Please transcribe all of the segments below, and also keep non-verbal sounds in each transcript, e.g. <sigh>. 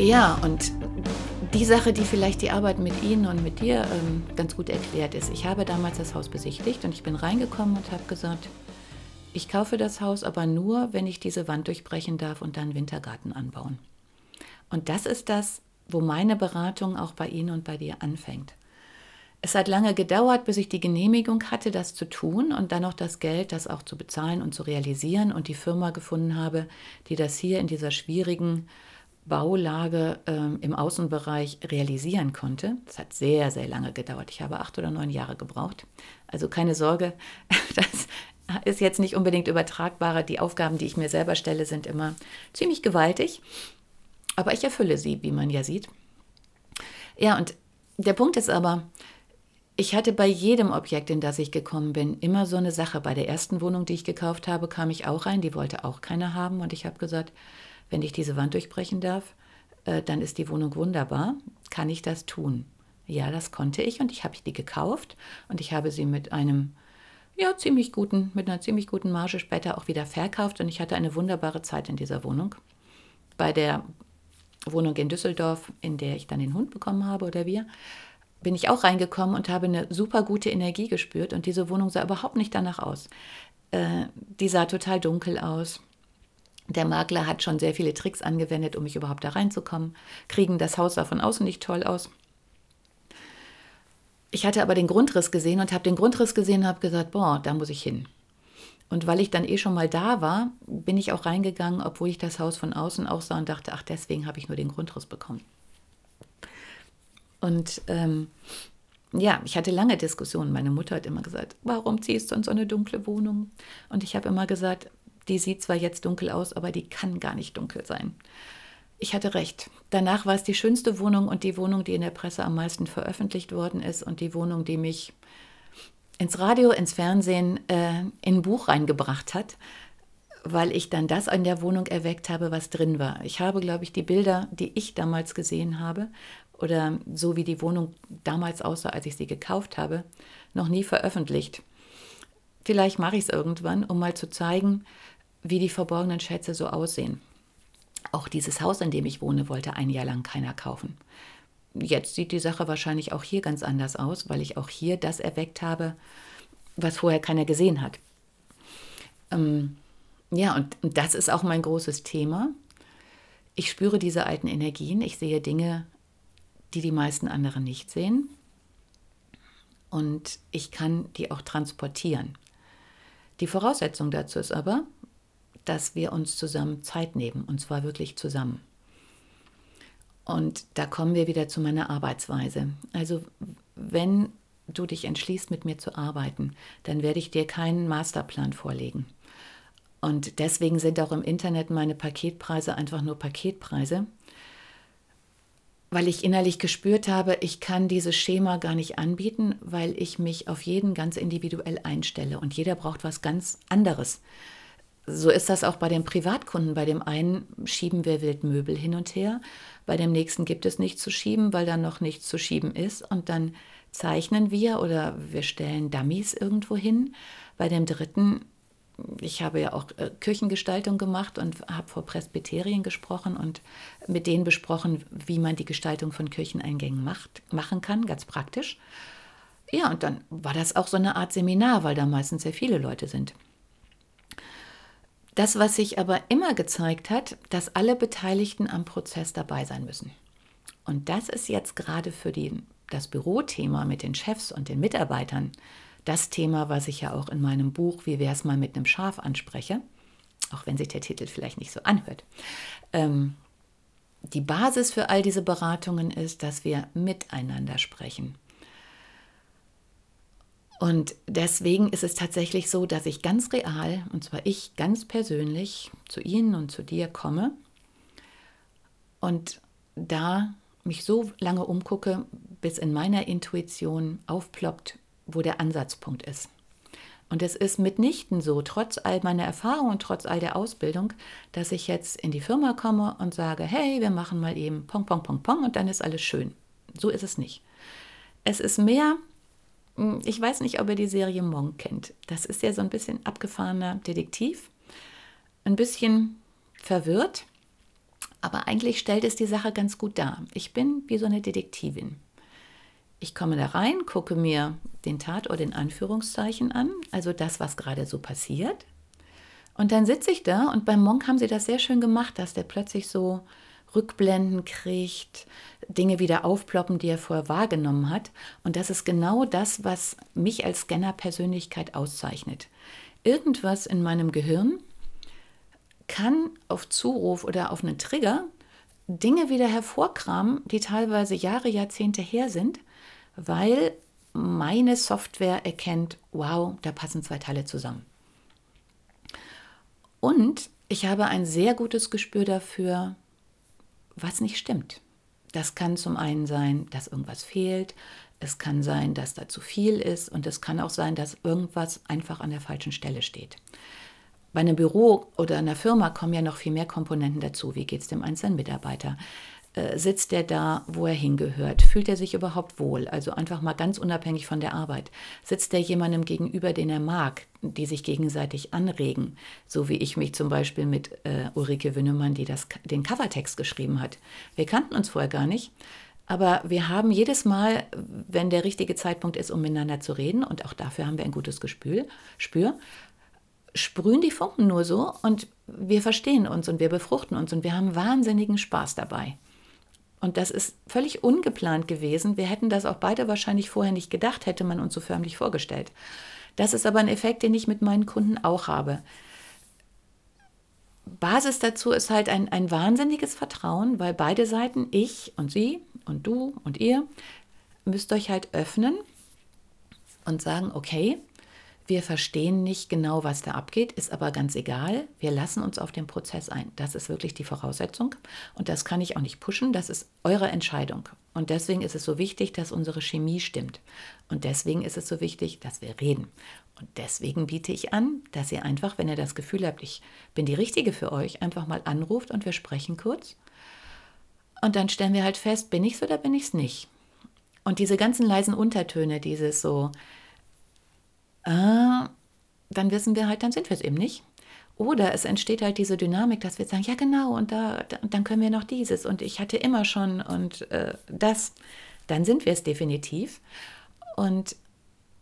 Ja, und die Sache, die vielleicht die Arbeit mit Ihnen und mit dir ähm, ganz gut erklärt ist. Ich habe damals das Haus besichtigt und ich bin reingekommen und habe gesagt, ich kaufe das Haus aber nur, wenn ich diese Wand durchbrechen darf und dann Wintergarten anbauen. Und das ist das, wo meine Beratung auch bei Ihnen und bei dir anfängt. Es hat lange gedauert, bis ich die Genehmigung hatte, das zu tun und dann noch das Geld, das auch zu bezahlen und zu realisieren und die Firma gefunden habe, die das hier in dieser schwierigen Baulage ähm, im Außenbereich realisieren konnte. Das hat sehr, sehr lange gedauert. Ich habe acht oder neun Jahre gebraucht. Also keine Sorge, <laughs> das ist jetzt nicht unbedingt übertragbarer. Die Aufgaben, die ich mir selber stelle, sind immer ziemlich gewaltig. Aber ich erfülle sie, wie man ja sieht. Ja, und der Punkt ist aber, ich hatte bei jedem Objekt, in das ich gekommen bin, immer so eine Sache. Bei der ersten Wohnung, die ich gekauft habe, kam ich auch rein. Die wollte auch keiner haben. Und ich habe gesagt, wenn ich diese Wand durchbrechen darf, äh, dann ist die Wohnung wunderbar. Kann ich das tun? Ja, das konnte ich und ich habe die gekauft und ich habe sie mit einem ja, ziemlich guten, mit einer ziemlich guten Marge später auch wieder verkauft und ich hatte eine wunderbare Zeit in dieser Wohnung. Bei der Wohnung in Düsseldorf, in der ich dann den Hund bekommen habe oder wir, bin ich auch reingekommen und habe eine super gute Energie gespürt und diese Wohnung sah überhaupt nicht danach aus. Äh, die sah total dunkel aus. Der Makler hat schon sehr viele Tricks angewendet, um mich überhaupt da reinzukommen. Kriegen das Haus sah von außen nicht toll aus. Ich hatte aber den Grundriss gesehen und habe den Grundriss gesehen und habe gesagt, boah, da muss ich hin. Und weil ich dann eh schon mal da war, bin ich auch reingegangen, obwohl ich das Haus von außen auch sah und dachte, ach, deswegen habe ich nur den Grundriss bekommen. Und ähm, ja, ich hatte lange Diskussionen. Meine Mutter hat immer gesagt, warum ziehst du in so eine dunkle Wohnung? Und ich habe immer gesagt, die sieht zwar jetzt dunkel aus, aber die kann gar nicht dunkel sein. Ich hatte recht. Danach war es die schönste Wohnung und die Wohnung, die in der Presse am meisten veröffentlicht worden ist und die Wohnung, die mich ins Radio, ins Fernsehen, äh, in ein Buch reingebracht hat, weil ich dann das in der Wohnung erweckt habe, was drin war. Ich habe, glaube ich, die Bilder, die ich damals gesehen habe, oder so wie die Wohnung damals aussah, als ich sie gekauft habe, noch nie veröffentlicht. Vielleicht mache ich es irgendwann, um mal zu zeigen, wie die verborgenen Schätze so aussehen. Auch dieses Haus, in dem ich wohne, wollte ein Jahr lang keiner kaufen. Jetzt sieht die Sache wahrscheinlich auch hier ganz anders aus, weil ich auch hier das erweckt habe, was vorher keiner gesehen hat. Ähm, ja, und, und das ist auch mein großes Thema. Ich spüre diese alten Energien, ich sehe Dinge, die die meisten anderen nicht sehen. Und ich kann die auch transportieren. Die Voraussetzung dazu ist aber, dass wir uns zusammen Zeit nehmen, und zwar wirklich zusammen. Und da kommen wir wieder zu meiner Arbeitsweise. Also wenn du dich entschließt, mit mir zu arbeiten, dann werde ich dir keinen Masterplan vorlegen. Und deswegen sind auch im Internet meine Paketpreise einfach nur Paketpreise, weil ich innerlich gespürt habe, ich kann dieses Schema gar nicht anbieten, weil ich mich auf jeden ganz individuell einstelle und jeder braucht was ganz anderes. So ist das auch bei den Privatkunden. Bei dem einen schieben wir wild Möbel hin und her, bei dem nächsten gibt es nichts zu schieben, weil da noch nichts zu schieben ist und dann zeichnen wir oder wir stellen Dummies irgendwo hin. Bei dem dritten ich habe ja auch äh, Kirchengestaltung gemacht und habe vor Presbyterien gesprochen und mit denen besprochen, wie man die Gestaltung von Kircheneingängen macht, machen kann, ganz praktisch. Ja, und dann war das auch so eine Art Seminar, weil da meistens sehr viele Leute sind. Das, was sich aber immer gezeigt hat, dass alle Beteiligten am Prozess dabei sein müssen. Und das ist jetzt gerade für die, das Bürothema mit den Chefs und den Mitarbeitern das Thema, was ich ja auch in meinem Buch Wie wäre es mal mit einem Schaf anspreche, auch wenn sich der Titel vielleicht nicht so anhört. Ähm, die Basis für all diese Beratungen ist, dass wir miteinander sprechen. Und deswegen ist es tatsächlich so, dass ich ganz real, und zwar ich ganz persönlich, zu Ihnen und zu dir komme und da mich so lange umgucke, bis in meiner Intuition aufploppt, wo der Ansatzpunkt ist. Und es ist mitnichten so, trotz all meiner Erfahrung und trotz all der Ausbildung, dass ich jetzt in die Firma komme und sage, hey, wir machen mal eben Pong, Pong, Pong, Pong und dann ist alles schön. So ist es nicht. Es ist mehr ich weiß nicht, ob ihr die Serie Monk kennt. Das ist ja so ein bisschen abgefahrener Detektiv. Ein bisschen verwirrt, aber eigentlich stellt es die Sache ganz gut dar. Ich bin wie so eine Detektivin. Ich komme da rein, gucke mir den Tatort in Anführungszeichen an, also das, was gerade so passiert. Und dann sitze ich da und beim Monk haben sie das sehr schön gemacht, dass der plötzlich so Rückblenden kriegt, Dinge wieder aufploppen, die er vorher wahrgenommen hat. Und das ist genau das, was mich als Scanner-Persönlichkeit auszeichnet. Irgendwas in meinem Gehirn kann auf Zuruf oder auf einen Trigger Dinge wieder hervorkramen, die teilweise Jahre, Jahrzehnte her sind, weil meine Software erkennt, wow, da passen zwei Teile zusammen. Und ich habe ein sehr gutes Gespür dafür, was nicht stimmt. Das kann zum einen sein, dass irgendwas fehlt, es kann sein, dass da zu viel ist und es kann auch sein, dass irgendwas einfach an der falschen Stelle steht. Bei einem Büro oder einer Firma kommen ja noch viel mehr Komponenten dazu. Wie geht es dem einzelnen Mitarbeiter? Äh, sitzt er da, wo er hingehört? Fühlt er sich überhaupt wohl? Also einfach mal ganz unabhängig von der Arbeit. Sitzt er jemandem gegenüber, den er mag, die sich gegenseitig anregen? So wie ich mich zum Beispiel mit äh, Ulrike Wünnemann, die das, den Covertext geschrieben hat. Wir kannten uns vorher gar nicht. Aber wir haben jedes Mal, wenn der richtige Zeitpunkt ist, um miteinander zu reden, und auch dafür haben wir ein gutes Gespür, Spür, sprühen die Funken nur so und wir verstehen uns und wir befruchten uns und wir haben wahnsinnigen Spaß dabei. Und das ist völlig ungeplant gewesen. Wir hätten das auch beide wahrscheinlich vorher nicht gedacht, hätte man uns so förmlich vorgestellt. Das ist aber ein Effekt, den ich mit meinen Kunden auch habe. Basis dazu ist halt ein, ein wahnsinniges Vertrauen, weil beide Seiten, ich und sie und du und ihr, müsst euch halt öffnen und sagen, okay, wir verstehen nicht genau, was da abgeht, ist aber ganz egal. Wir lassen uns auf den Prozess ein. Das ist wirklich die Voraussetzung. Und das kann ich auch nicht pushen. Das ist eure Entscheidung. Und deswegen ist es so wichtig, dass unsere Chemie stimmt. Und deswegen ist es so wichtig, dass wir reden. Und deswegen biete ich an, dass ihr einfach, wenn ihr das Gefühl habt, ich bin die Richtige für euch, einfach mal anruft und wir sprechen kurz. Und dann stellen wir halt fest, bin ich es oder bin ich es nicht. Und diese ganzen leisen Untertöne, dieses so, äh, dann wissen wir halt, dann sind wir es eben nicht. Oder es entsteht halt diese Dynamik, dass wir sagen, ja genau, und da, da dann können wir noch dieses und ich hatte immer schon und äh, das, dann sind wir es definitiv. Und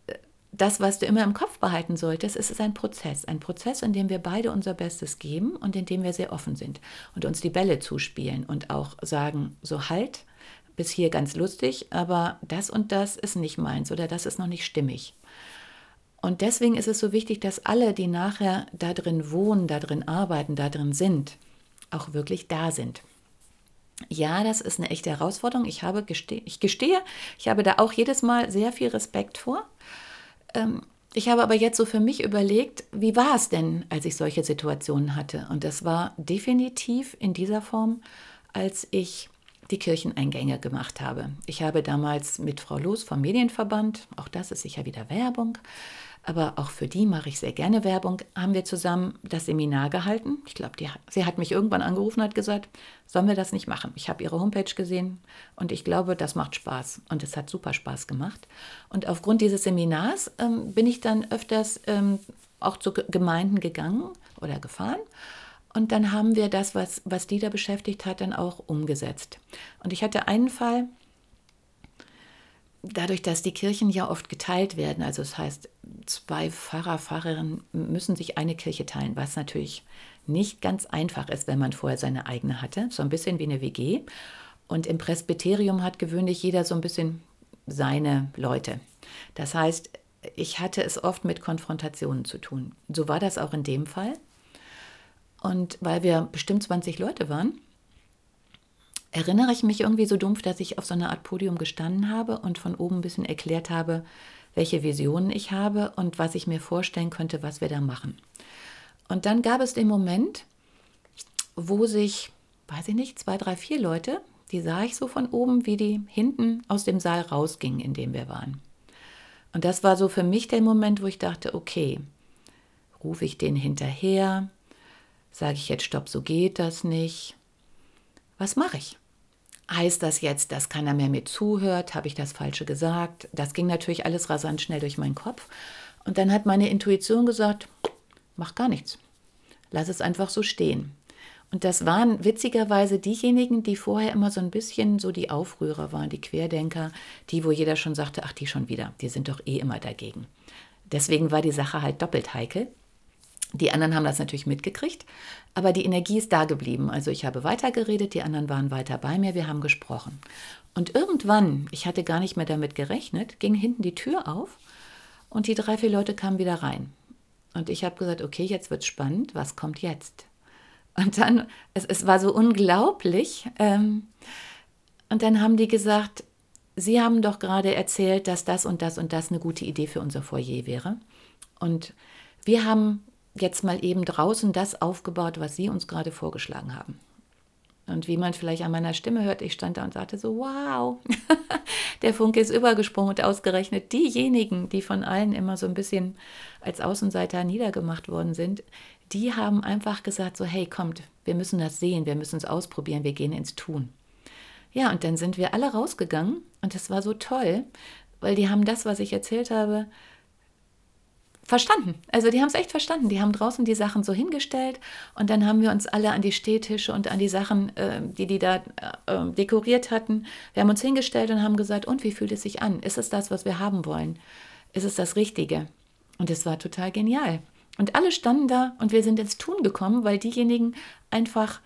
äh, das, was du immer im Kopf behalten solltest, ist, ist ein Prozess. Ein Prozess, in dem wir beide unser Bestes geben und in dem wir sehr offen sind und uns die Bälle zuspielen und auch sagen, so halt, bis hier ganz lustig, aber das und das ist nicht meins oder das ist noch nicht stimmig. Und deswegen ist es so wichtig, dass alle, die nachher da drin wohnen, da drin arbeiten, da drin sind, auch wirklich da sind. Ja, das ist eine echte Herausforderung. Ich, habe geste ich gestehe, ich habe da auch jedes Mal sehr viel Respekt vor. Ähm, ich habe aber jetzt so für mich überlegt, wie war es denn, als ich solche Situationen hatte? Und das war definitiv in dieser Form, als ich die Kircheneingänge gemacht habe. Ich habe damals mit Frau Loos vom Medienverband, auch das ist sicher wieder Werbung, aber auch für die mache ich sehr gerne Werbung, haben wir zusammen das Seminar gehalten. Ich glaube, sie hat mich irgendwann angerufen und hat gesagt, sollen wir das nicht machen? Ich habe ihre Homepage gesehen und ich glaube, das macht Spaß. Und es hat super Spaß gemacht. Und aufgrund dieses Seminars ähm, bin ich dann öfters ähm, auch zu Gemeinden gegangen oder gefahren. Und dann haben wir das, was, was die da beschäftigt hat, dann auch umgesetzt. Und ich hatte einen Fall, dadurch, dass die Kirchen ja oft geteilt werden, also das heißt, zwei Pfarrer, Pfarrerinnen müssen sich eine Kirche teilen, was natürlich nicht ganz einfach ist, wenn man vorher seine eigene hatte, so ein bisschen wie eine WG. Und im Presbyterium hat gewöhnlich jeder so ein bisschen seine Leute. Das heißt, ich hatte es oft mit Konfrontationen zu tun. So war das auch in dem Fall. Und weil wir bestimmt 20 Leute waren, erinnere ich mich irgendwie so dumpf, dass ich auf so einer Art Podium gestanden habe und von oben ein bisschen erklärt habe, welche Visionen ich habe und was ich mir vorstellen könnte, was wir da machen. Und dann gab es den Moment, wo sich, weiß ich nicht, zwei, drei, vier Leute, die sah ich so von oben, wie die hinten aus dem Saal rausgingen, in dem wir waren. Und das war so für mich der Moment, wo ich dachte, okay, rufe ich den hinterher, sage ich jetzt, stopp, so geht das nicht. Was mache ich? Heißt das jetzt, dass keiner mehr mir zuhört? Habe ich das Falsche gesagt? Das ging natürlich alles rasant schnell durch meinen Kopf. Und dann hat meine Intuition gesagt, mach gar nichts. Lass es einfach so stehen. Und das waren witzigerweise diejenigen, die vorher immer so ein bisschen so die Aufrührer waren, die Querdenker, die, wo jeder schon sagte, ach, die schon wieder, die sind doch eh immer dagegen. Deswegen war die Sache halt doppelt heikel. Die anderen haben das natürlich mitgekriegt, aber die Energie ist da geblieben. Also ich habe weitergeredet, die anderen waren weiter bei mir, wir haben gesprochen. Und irgendwann, ich hatte gar nicht mehr damit gerechnet, ging hinten die Tür auf und die drei, vier Leute kamen wieder rein. Und ich habe gesagt, okay, jetzt wird spannend, was kommt jetzt? Und dann, es, es war so unglaublich. Ähm, und dann haben die gesagt, Sie haben doch gerade erzählt, dass das und das und das eine gute Idee für unser Foyer wäre. Und wir haben jetzt mal eben draußen das aufgebaut, was Sie uns gerade vorgeschlagen haben. Und wie man vielleicht an meiner Stimme hört, ich stand da und sagte so, wow, <laughs> der Funke ist übergesprungen und ausgerechnet diejenigen, die von allen immer so ein bisschen als Außenseiter niedergemacht worden sind, die haben einfach gesagt so, hey, kommt, wir müssen das sehen, wir müssen es ausprobieren, wir gehen ins Tun. Ja, und dann sind wir alle rausgegangen und das war so toll, weil die haben das, was ich erzählt habe, verstanden. Also die haben es echt verstanden. Die haben draußen die Sachen so hingestellt und dann haben wir uns alle an die Stehtische und an die Sachen, äh, die die da äh, dekoriert hatten, wir haben uns hingestellt und haben gesagt, und wie fühlt es sich an? Ist es das, was wir haben wollen? Ist es das Richtige? Und es war total genial. Und alle standen da und wir sind ins Tun gekommen, weil diejenigen einfach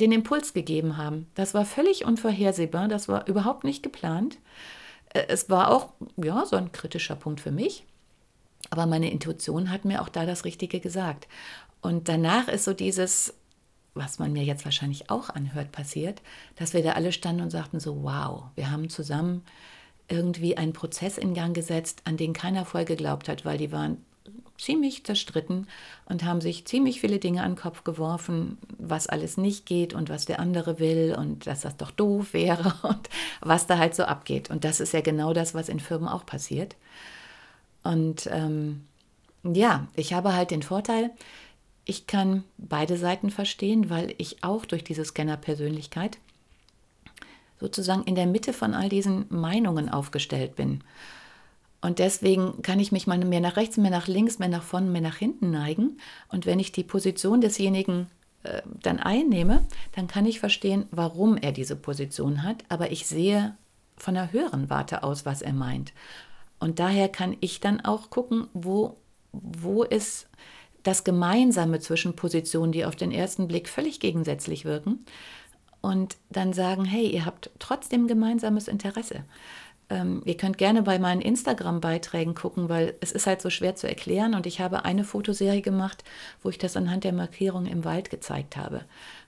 den Impuls gegeben haben. Das war völlig unvorhersehbar, das war überhaupt nicht geplant. Äh, es war auch ja, so ein kritischer Punkt für mich, aber meine Intuition hat mir auch da das Richtige gesagt. Und danach ist so dieses, was man mir jetzt wahrscheinlich auch anhört, passiert, dass wir da alle standen und sagten so, wow, wir haben zusammen irgendwie einen Prozess in Gang gesetzt, an den keiner vorher geglaubt hat, weil die waren ziemlich zerstritten und haben sich ziemlich viele Dinge an den Kopf geworfen, was alles nicht geht und was der andere will und dass das doch doof wäre <laughs> und was da halt so abgeht. Und das ist ja genau das, was in Firmen auch passiert. Und ähm, ja, ich habe halt den Vorteil, ich kann beide Seiten verstehen, weil ich auch durch diese Scanner-Persönlichkeit sozusagen in der Mitte von all diesen Meinungen aufgestellt bin. Und deswegen kann ich mich mal mehr nach rechts, mehr nach links, mehr nach vorne, mehr nach hinten neigen. Und wenn ich die Position desjenigen äh, dann einnehme, dann kann ich verstehen, warum er diese Position hat. Aber ich sehe von der höheren Warte aus, was er meint. Und daher kann ich dann auch gucken, wo, wo ist das Gemeinsame zwischen Positionen, die auf den ersten Blick völlig gegensätzlich wirken. Und dann sagen, hey, ihr habt trotzdem gemeinsames Interesse ähm, ihr könnt gerne bei meinen Instagram-Beiträgen gucken, weil es ist halt so schwer zu erklären. Und ich habe eine Fotoserie gemacht, wo ich das anhand der Markierung im Wald gezeigt habe.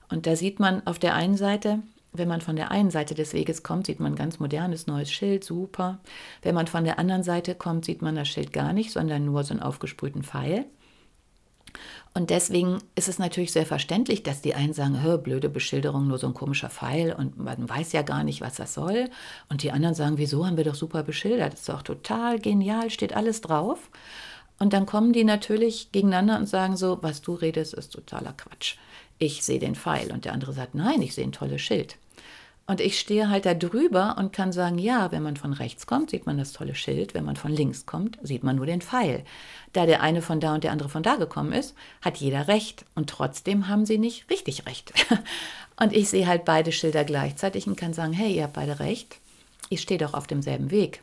Und da sieht man auf der einen Seite, wenn man von der einen Seite des Weges kommt, sieht man ein ganz modernes neues Schild, super. Wenn man von der anderen Seite kommt, sieht man das Schild gar nicht, sondern nur so einen aufgesprühten Pfeil. Und deswegen ist es natürlich sehr verständlich, dass die einen sagen, blöde Beschilderung, nur so ein komischer Pfeil und man weiß ja gar nicht, was das soll. Und die anderen sagen, wieso haben wir doch super beschildert? Das ist doch total genial, steht alles drauf. Und dann kommen die natürlich gegeneinander und sagen so, was du redest, ist totaler Quatsch. Ich sehe den Pfeil. Und der andere sagt, nein, ich sehe ein tolles Schild. Und ich stehe halt da drüber und kann sagen, ja, wenn man von rechts kommt, sieht man das tolle Schild. Wenn man von links kommt, sieht man nur den Pfeil. Da der eine von da und der andere von da gekommen ist, hat jeder recht. Und trotzdem haben sie nicht richtig recht. <laughs> Und ich sehe halt beide Schilder gleichzeitig und kann sagen, hey, ihr habt beide recht. Ich stehe doch auf demselben Weg.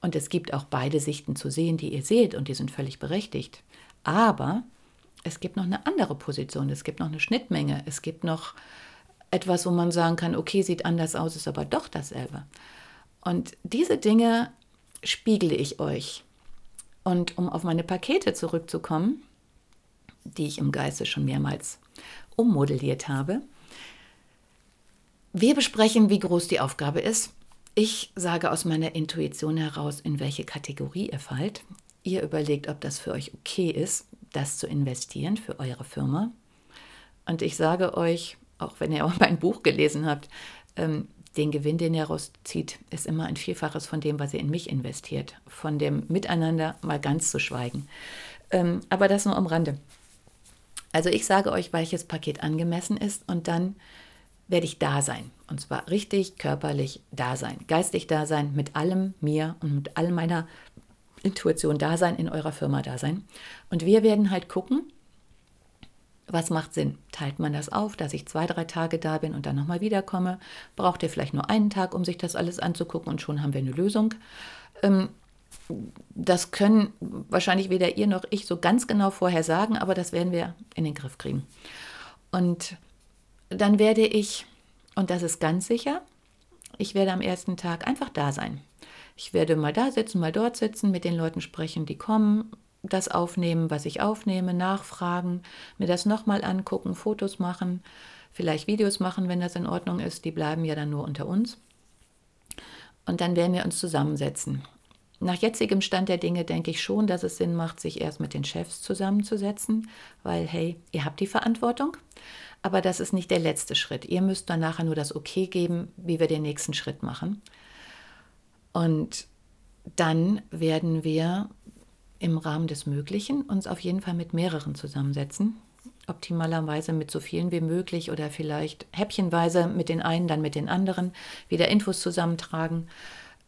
Und es gibt auch beide Sichten zu sehen, die ihr seht, und die sind völlig berechtigt. Aber es gibt noch eine andere Position, es gibt noch eine Schnittmenge, es gibt noch etwas, wo man sagen kann, okay, sieht anders aus, ist aber doch dasselbe. Und diese Dinge spiegle ich euch. Und um auf meine Pakete zurückzukommen, die ich im Geiste schon mehrmals ummodelliert habe, Wir besprechen, wie groß die Aufgabe ist. Ich sage aus meiner Intuition heraus, in welche Kategorie ihr fallt. Ihr überlegt, ob das für euch okay ist, das zu investieren für eure Firma. Und ich sage euch, auch wenn ihr auch <laughs> mein Buch gelesen habt, ähm, den Gewinn, den ihr rauszieht, ist immer ein Vielfaches von dem, was ihr in mich investiert. Von dem Miteinander mal ganz zu schweigen. Ähm, aber das nur am Rande. Also ich sage euch, welches Paket angemessen ist und dann werde ich da sein. Und zwar richtig körperlich da sein, geistig da sein, mit allem mir und mit all meiner Intuition da sein, in eurer Firma da sein. Und wir werden halt gucken, was macht Sinn? Teilt man das auf, dass ich zwei, drei Tage da bin und dann nochmal wiederkomme? Braucht ihr vielleicht nur einen Tag, um sich das alles anzugucken und schon haben wir eine Lösung? Ähm, das können wahrscheinlich weder ihr noch ich so ganz genau vorher sagen, aber das werden wir in den Griff kriegen. Und dann werde ich, und das ist ganz sicher, ich werde am ersten Tag einfach da sein. Ich werde mal da sitzen, mal dort sitzen, mit den Leuten sprechen, die kommen, das aufnehmen, was ich aufnehme, nachfragen, mir das nochmal angucken, Fotos machen, vielleicht Videos machen, wenn das in Ordnung ist. Die bleiben ja dann nur unter uns. Und dann werden wir uns zusammensetzen. Nach jetzigem Stand der Dinge denke ich schon, dass es Sinn macht, sich erst mit den Chefs zusammenzusetzen, weil, hey, ihr habt die Verantwortung. Aber das ist nicht der letzte Schritt. Ihr müsst dann nachher nur das Okay geben, wie wir den nächsten Schritt machen. Und dann werden wir im Rahmen des Möglichen uns auf jeden Fall mit mehreren zusammensetzen. Optimalerweise mit so vielen wie möglich oder vielleicht häppchenweise mit den einen, dann mit den anderen, wieder Infos zusammentragen.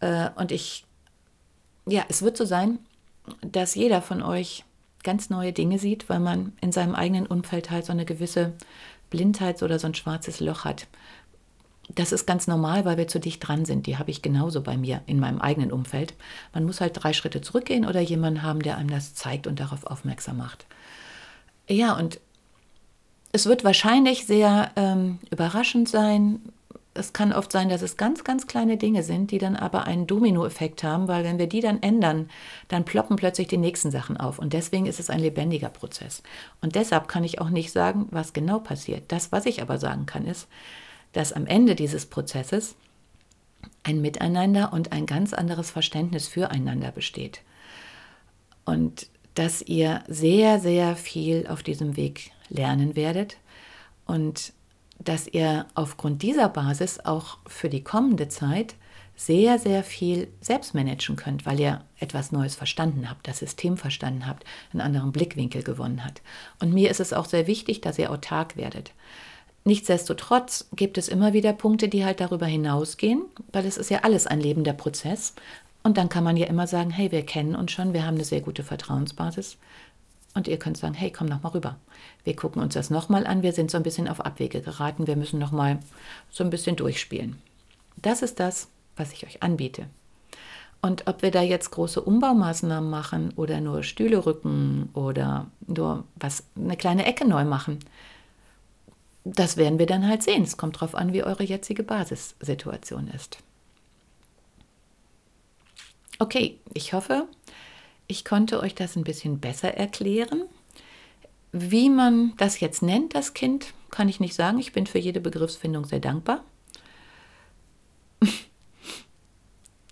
Äh, und ich ja, es wird so sein, dass jeder von euch ganz neue Dinge sieht, weil man in seinem eigenen Umfeld halt so eine gewisse Blindheit oder so ein schwarzes Loch hat. Das ist ganz normal, weil wir zu dicht dran sind. Die habe ich genauso bei mir in meinem eigenen Umfeld. Man muss halt drei Schritte zurückgehen oder jemanden haben, der einem das zeigt und darauf aufmerksam macht. Ja, und es wird wahrscheinlich sehr ähm, überraschend sein, es kann oft sein, dass es ganz, ganz kleine Dinge sind, die dann aber einen Dominoeffekt haben, weil wenn wir die dann ändern, dann ploppen plötzlich die nächsten Sachen auf. Und deswegen ist es ein lebendiger Prozess. Und deshalb kann ich auch nicht sagen, was genau passiert. Das, was ich aber sagen kann, ist, dass am Ende dieses Prozesses ein Miteinander und ein ganz anderes Verständnis füreinander besteht. Und dass ihr sehr, sehr viel auf diesem Weg lernen werdet und dass ihr aufgrund dieser Basis auch für die kommende Zeit sehr, sehr viel selbst managen könnt, weil ihr etwas Neues verstanden habt, das System verstanden habt, einen anderen Blickwinkel gewonnen habt. Und mir ist es auch sehr wichtig, dass ihr autark werdet. Nichtsdestotrotz gibt es immer wieder Punkte, die halt darüber hinausgehen, weil es ist ja alles ein lebender Prozess. Und dann kann man ja immer sagen, hey, wir kennen uns schon, wir haben eine sehr gute Vertrauensbasis. Und ihr könnt sagen, hey, komm noch mal rüber. Wir gucken uns das noch mal an. Wir sind so ein bisschen auf Abwege geraten. Wir müssen noch mal so ein bisschen durchspielen. Das ist das, was ich euch anbiete. Und ob wir da jetzt große Umbaumaßnahmen machen oder nur Stühle rücken oder nur was eine kleine Ecke neu machen, das werden wir dann halt sehen. Es kommt darauf an, wie eure jetzige Basissituation ist. Okay, ich hoffe, ich konnte euch das ein bisschen besser erklären. Wie man das jetzt nennt, das Kind, kann ich nicht sagen. Ich bin für jede Begriffsfindung sehr dankbar. <laughs>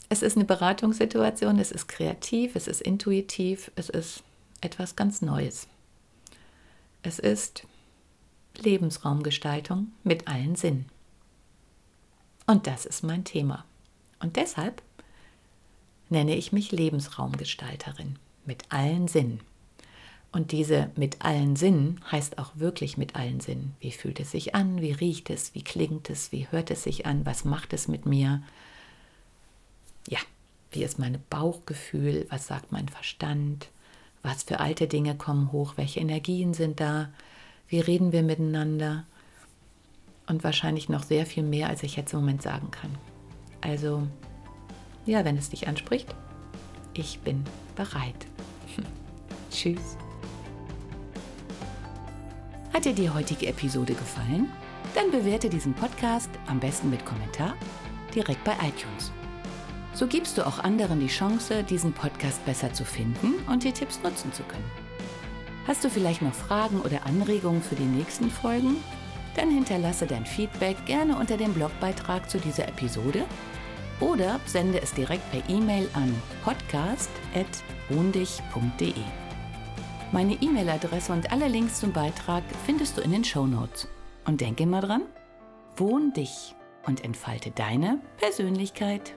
Es ist eine Beratungssituation, es ist kreativ, es ist intuitiv, es ist etwas ganz Neues. Es ist Lebensraumgestaltung mit allen Sinnen. Und das ist mein Thema. Und deshalb nenne ich mich Lebensraumgestalterin mit allen Sinnen. Und diese mit allen Sinnen heißt auch wirklich mit allen Sinnen. Wie fühlt es sich an? Wie riecht es? Wie klingt es? Wie hört es sich an? Was macht es mit mir? Ja, wie ist mein Bauchgefühl? Was sagt mein Verstand? Was für alte Dinge kommen hoch? Welche Energien sind da? Wie reden wir miteinander? Und wahrscheinlich noch sehr viel mehr, als ich jetzt im Moment sagen kann. Also ja, wenn es dich anspricht, ich bin bereit. <laughs> Tschüss. Hat dir die heutige Episode gefallen? Dann bewerte diesen Podcast am besten mit Kommentar direkt bei iTunes. So gibst du auch anderen die Chance, diesen Podcast besser zu finden und die Tipps nutzen zu können. Hast du vielleicht noch Fragen oder Anregungen für die nächsten Folgen? Dann hinterlasse dein Feedback gerne unter dem Blogbeitrag zu dieser Episode oder sende es direkt per E-Mail an podcast.wohndich.de. Meine E-Mail-Adresse und alle Links zum Beitrag findest du in den Show Notes. Und denke immer dran, wohn dich und entfalte deine Persönlichkeit.